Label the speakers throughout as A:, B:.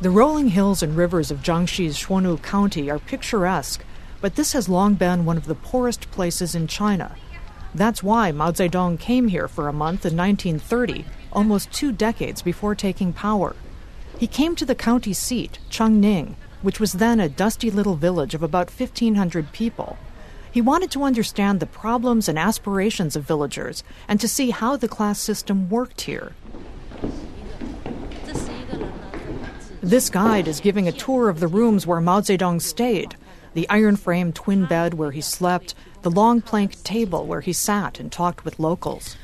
A: The rolling hills and rivers of Jiangxi's Xunwu County are picturesque, but this has long been one of the poorest places in China. That's why Mao Zedong came here for a month in 1930, almost two decades before taking power. He came to the county seat, Changning, which was then a dusty little village of about 1,500 people. He wanted to understand the problems and aspirations of villagers and to see how the class system worked here. This guide is giving a tour of the rooms where Mao Zedong stayed the iron frame twin bed where he slept, the long plank table where he sat and talked with locals.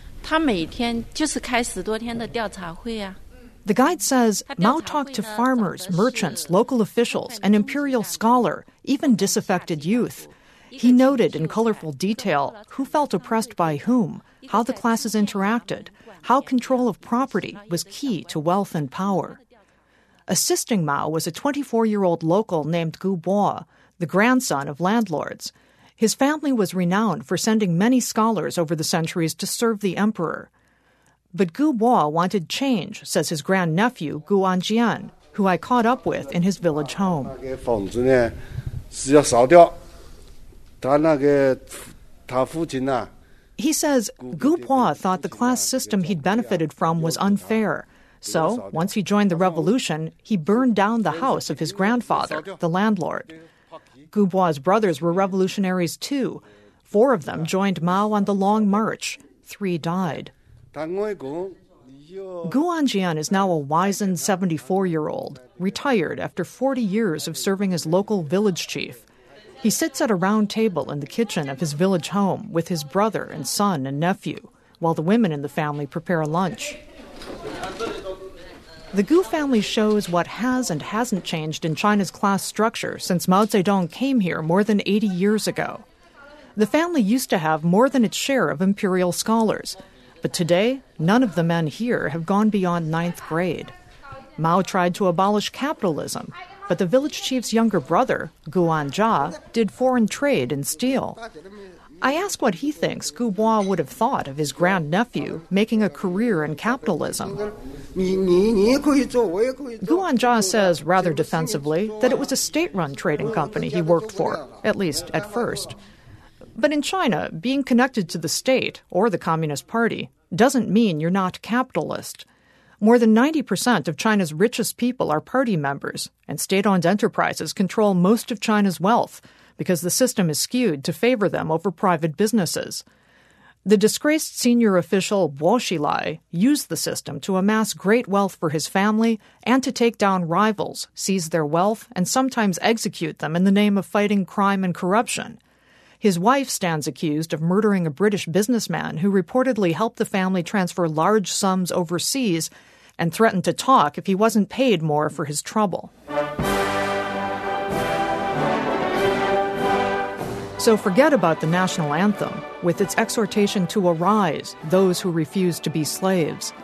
A: The guide says Mao talked to farmers, merchants, local officials, an imperial scholar, even disaffected youth. He noted in colorful detail who felt oppressed by whom, how the classes interacted, how control of property was key to wealth and power. Assisting Mao was a 24 year old local named Gu Bo, the grandson of landlords. His family was renowned for sending many scholars over the centuries to serve the emperor. But Gu Bo wanted change, says his grandnephew Gu Anjian, who I caught up with in his village home. He says Gu Bo thought the class system he'd benefited from was unfair so, once he joined the revolution, he burned down the house of his grandfather, the landlord. Gu Bo's brothers were revolutionaries too. Four of them joined Mao on the Long March. Three died. Gu Anjian is now a wizened 74 year old, retired after 40 years of serving as local village chief. He sits at a round table in the kitchen of his village home with his brother and son and nephew, while the women in the family prepare lunch. The Gu family shows what has and hasn't changed in China's class structure since Mao Zedong came here more than 80 years ago. The family used to have more than its share of imperial scholars, but today, none of the men here have gone beyond ninth grade. Mao tried to abolish capitalism, but the village chief's younger brother, Gu Anjia, did foreign trade in steel. I ask what he thinks Gu Bo would have thought of his grand nephew making a career in capitalism. Guan says rather defensively that it was a state run trading company he worked for, at least at first. But in China, being connected to the state or the Communist Party doesn't mean you're not capitalist. More than 90% of China's richest people are party members, and state owned enterprises control most of China's wealth because the system is skewed to favor them over private businesses. The disgraced senior official Bo Xilai used the system to amass great wealth for his family and to take down rivals, seize their wealth, and sometimes execute them in the name of fighting crime and corruption. His wife stands accused of murdering a British businessman who reportedly helped the family transfer large sums overseas and threatened to talk if he wasn't paid more for his trouble. So forget about the national anthem with its exhortation to arise, those who refuse to be slaves.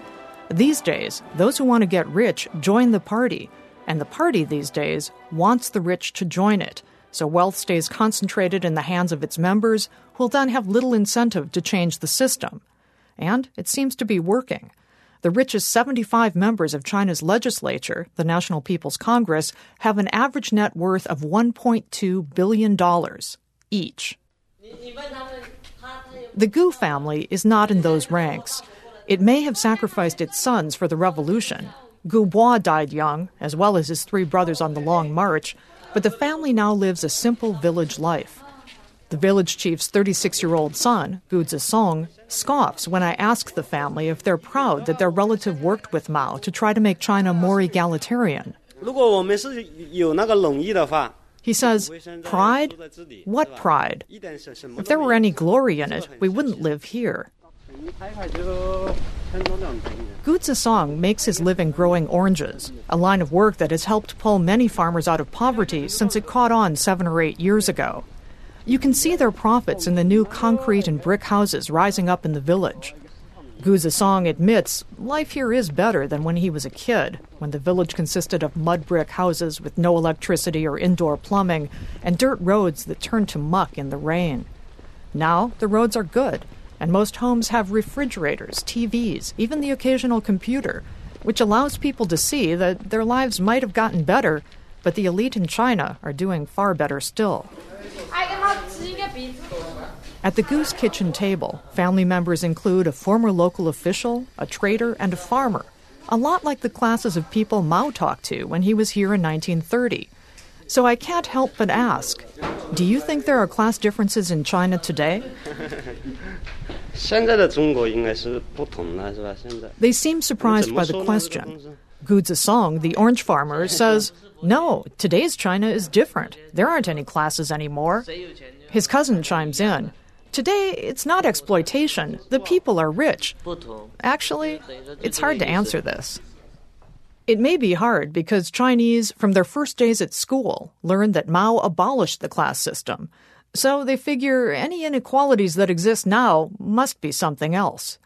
A: These days, those who want to get rich join the party, and the party these days wants the rich to join it, so wealth stays concentrated in the hands of its members, who'll then have little incentive to change the system. And it seems to be working. The richest 75 members of China's legislature, the National People's Congress, have an average net worth of $1.2 billion each. The Gu family is not in those ranks. It may have sacrificed its sons for the revolution. Gu Bo died young, as well as his three brothers on the Long March, but the family now lives a simple village life. The village chief's 36 year old son, Gu Zisong, scoffs when I ask the family if they're proud that their relative worked with Mao to try to make China more egalitarian.
B: 如果我们是有那个荣誉的话，
A: he says, Pride? What pride? If there were any glory in it, we wouldn't live here. Gu Zisong makes his living growing oranges, a line of work that has helped pull many farmers out of poverty since it caught on seven or eight years ago. You can see their profits in the new concrete and brick houses rising up in the village. Gu Zisong admits life here is better than when he was a kid, when the village consisted of mud brick houses with no electricity or indoor plumbing and dirt roads that turned to muck in the rain. Now the roads are good, and most homes have refrigerators, TVs, even the occasional computer, which allows people to see that their lives might have gotten better, but the elite in China are doing far better still. At the Gu's Kitchen table, family members include a former local official, a trader, and a farmer, a lot like the classes of people Mao talked to when he was here in 1930. So I can't help but ask do you think there are class differences in China today? they seem surprised by the question. Guo Song, the orange farmer, says, No, today's China is different. There aren't any classes anymore. His cousin chimes in, Today, it's not exploitation. The people are rich. Actually, it's hard to answer this. It may be hard because Chinese, from their first days at school, learned that Mao abolished the class system. So they figure any inequalities that exist now must be something else.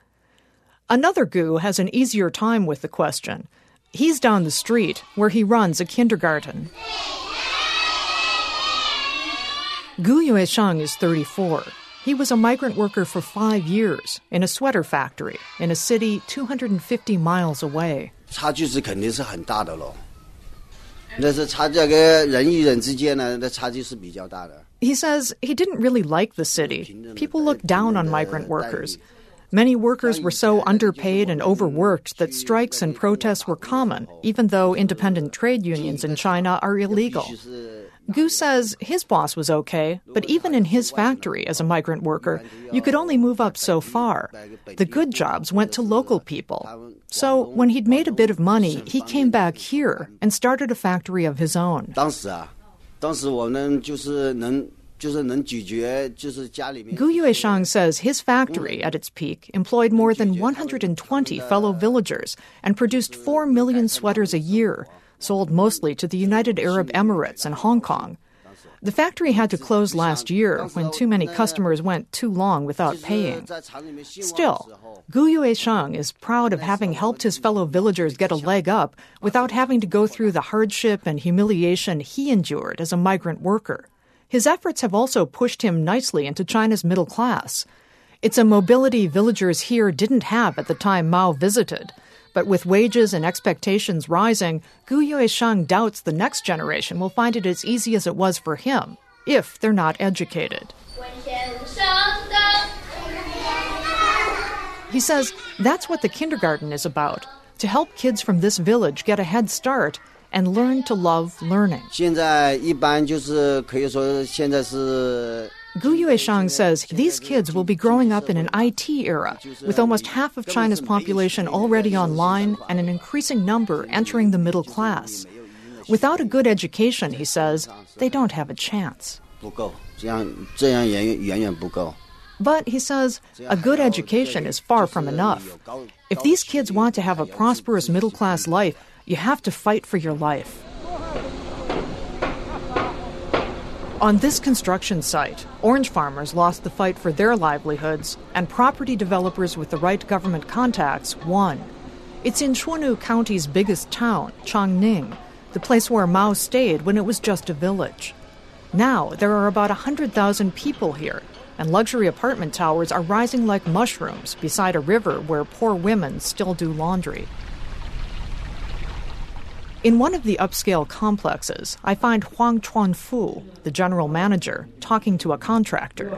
A: Another Gu has an easier time with the question. He's down the street where he runs a kindergarten. Gu Yueshang is 34. He was a migrant worker for five years in a sweater factory in a city 250 miles away.
C: 差距是肯定是很大的喽。那是差这个人与人之间呢，那差距是比较大的。
A: He says he didn't really like the city. People looked down on migrant workers. Many workers were so underpaid and overworked that strikes and protests were common, even though independent trade unions in China are illegal. Gu says his boss was okay, but even in his factory as a migrant worker, you could only move up so far. The good jobs went to local people. So when he'd made a bit of money, he came back here and started a factory of his own. Gu Yueshang says his factory at its peak employed more than 120 fellow villagers and produced 4 million sweaters a year, sold mostly to the United Arab Emirates and Hong Kong. The factory had to close last year when too many customers went too long without paying. Still, Gu Yuesheng is proud of having helped his fellow villagers get a leg up without having to go through the hardship and humiliation he endured as a migrant worker. His efforts have also pushed him nicely into China's middle class. It's a mobility villagers here didn't have at the time Mao visited But with wages and expectations rising, Gu Yueshang doubts the next generation will find it as easy as it was for him, if they're not educated.
D: 问先生的
A: He says that's what the kindergarten is about to help kids from this village get a head start and learn to love learning.
C: 现在一般就是可以说现在是
A: Gu Yueshang says these kids will be growing up in an IT era, with almost half of China's population already online and an increasing number entering the middle class. Without a good education, he says, they don't have a chance. But he says a good education is far from enough. If these kids want to have a prosperous middle class life, you have to fight for your life. On this construction site, orange farmers lost the fight for their livelihoods, and property developers with the right government contacts won. It's in Xunwu County's biggest town, Changning, the place where Mao stayed when it was just a village. Now, there are about 100,000 people here, and luxury apartment towers are rising like mushrooms beside a river where poor women still do laundry. In one of the upscale complexes, I find Huang Chuanfu, the general manager, talking to a contractor.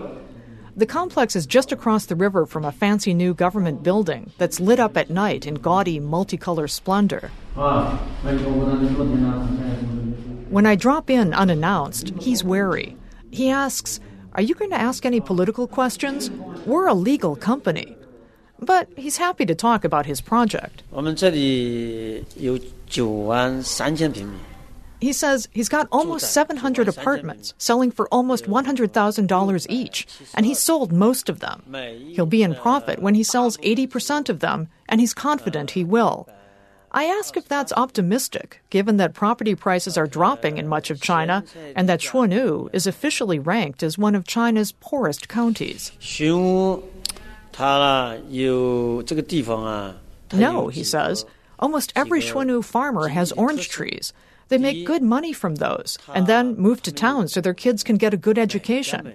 A: The complex is just across the river from a fancy new government building that's lit up at night in gaudy multicolor splendor. When I drop in unannounced, he's wary. He asks, Are you going to ask any political questions? We're a legal company. But he's happy to talk about his project.
E: 我们这里有九万三千平米，
A: he says he's got almost 700 apartments, selling for almost $100,000 each, and he's sold most of them. He'll be in profit when he sells 80% of them, and he's confident he will. I ask if that's optimistic, given that property prices are dropping in much of China and that Xunwu is officially ranked as one of China's poorest counties. No, he says. Almost every Xunwu farmer has orange trees. They make good money from those and then move to town so their kids can get a good education.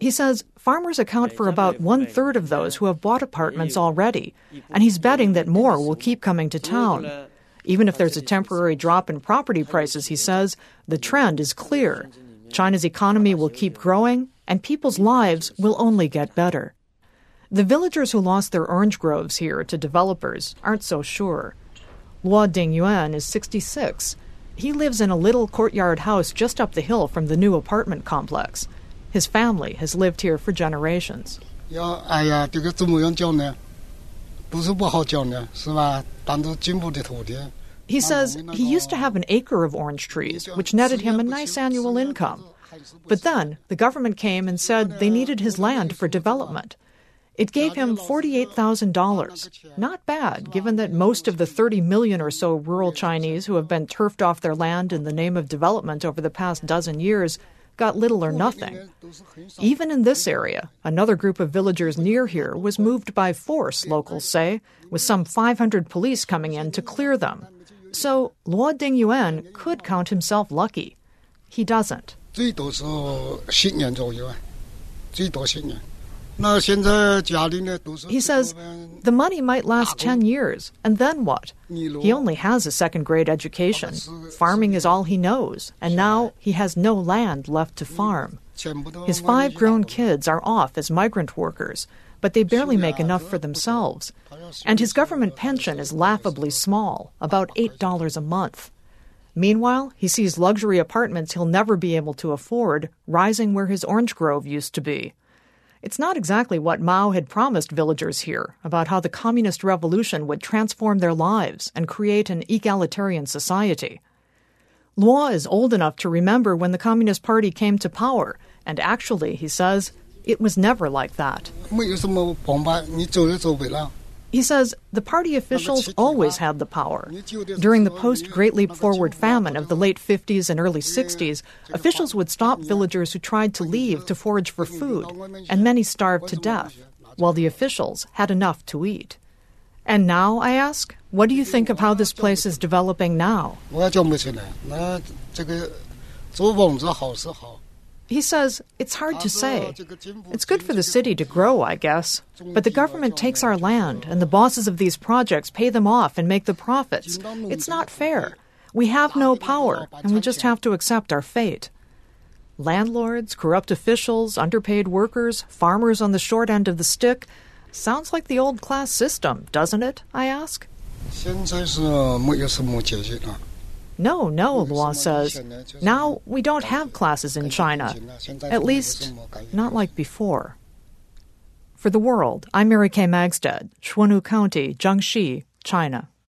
A: He says farmers account for about one third of those who have bought apartments already, and he's betting that more will keep coming to town. Even if there's a temporary drop in property prices, he says, the trend is clear. China's economy will keep growing, and people's lives will only get better. The villagers who lost their orange groves here to developers aren't so sure. Luo Dingyuan is 66. He lives in a little courtyard house just up the hill from the new apartment complex. His family has lived here for generations.
F: 要哎呀，这个怎么样讲呢？不是不好讲的，是吧？当做进步的土地。
A: He says he used to have an acre of orange trees, which netted him a nice annual income. But then the government came and said they needed his land for development. It gave him $48,000. Not bad, given that most of the 30 million or so rural Chinese who have been turfed off their land in the name of development over the past dozen years got little or nothing. Even in this area, another group of villagers near here was moved by force, locals say, with some 500 police coming in to clear them. So Luo Dingyuan could count himself lucky. He doesn't.
F: 最多是十年左右啊，最多十年。
A: he says the money might last 10 years, and then what? He only has a second grade education. Farming is all he knows, and now he has no land left to farm. His five grown kids are off as migrant workers, but they barely make enough for themselves. And his government pension is laughably small, about $8 a month. Meanwhile, he sees luxury apartments he'll never be able to afford rising where his orange grove used to be. It's not exactly what Mao had promised villagers here about how the communist revolution would transform their lives and create an egalitarian society. Luo is old enough to remember when the Communist Party came to power, and actually, he says, it was never like that. He says the party officials always had the power. During the post Great Leap Forward famine of the late 50s and early 60s, officials would stop villagers who tried to leave to forage for food, and many starved to death, while the officials had enough to eat. And now, I ask, what do you think of how this place is developing now?
F: 我也讲不出来。那这个做房子好是好，
A: He says it's hard to say. It's good for the city to grow, I guess. But the government takes our land, and the bosses of these projects pay them off and make the profits. It's not fair. We have no power, and we just have to accept our fate. Landlords, corrupt officials, underpaid workers, farmers on the short end of the stick. Sounds like the old class system, doesn't it? I ask.
F: 现在是没有什么解决了。
A: No, no, Luo says. Now we don't have classes in China. At least, not like before. For the world, I'm Mary Kay Magistad, Xunwu County, Jiangxi, China.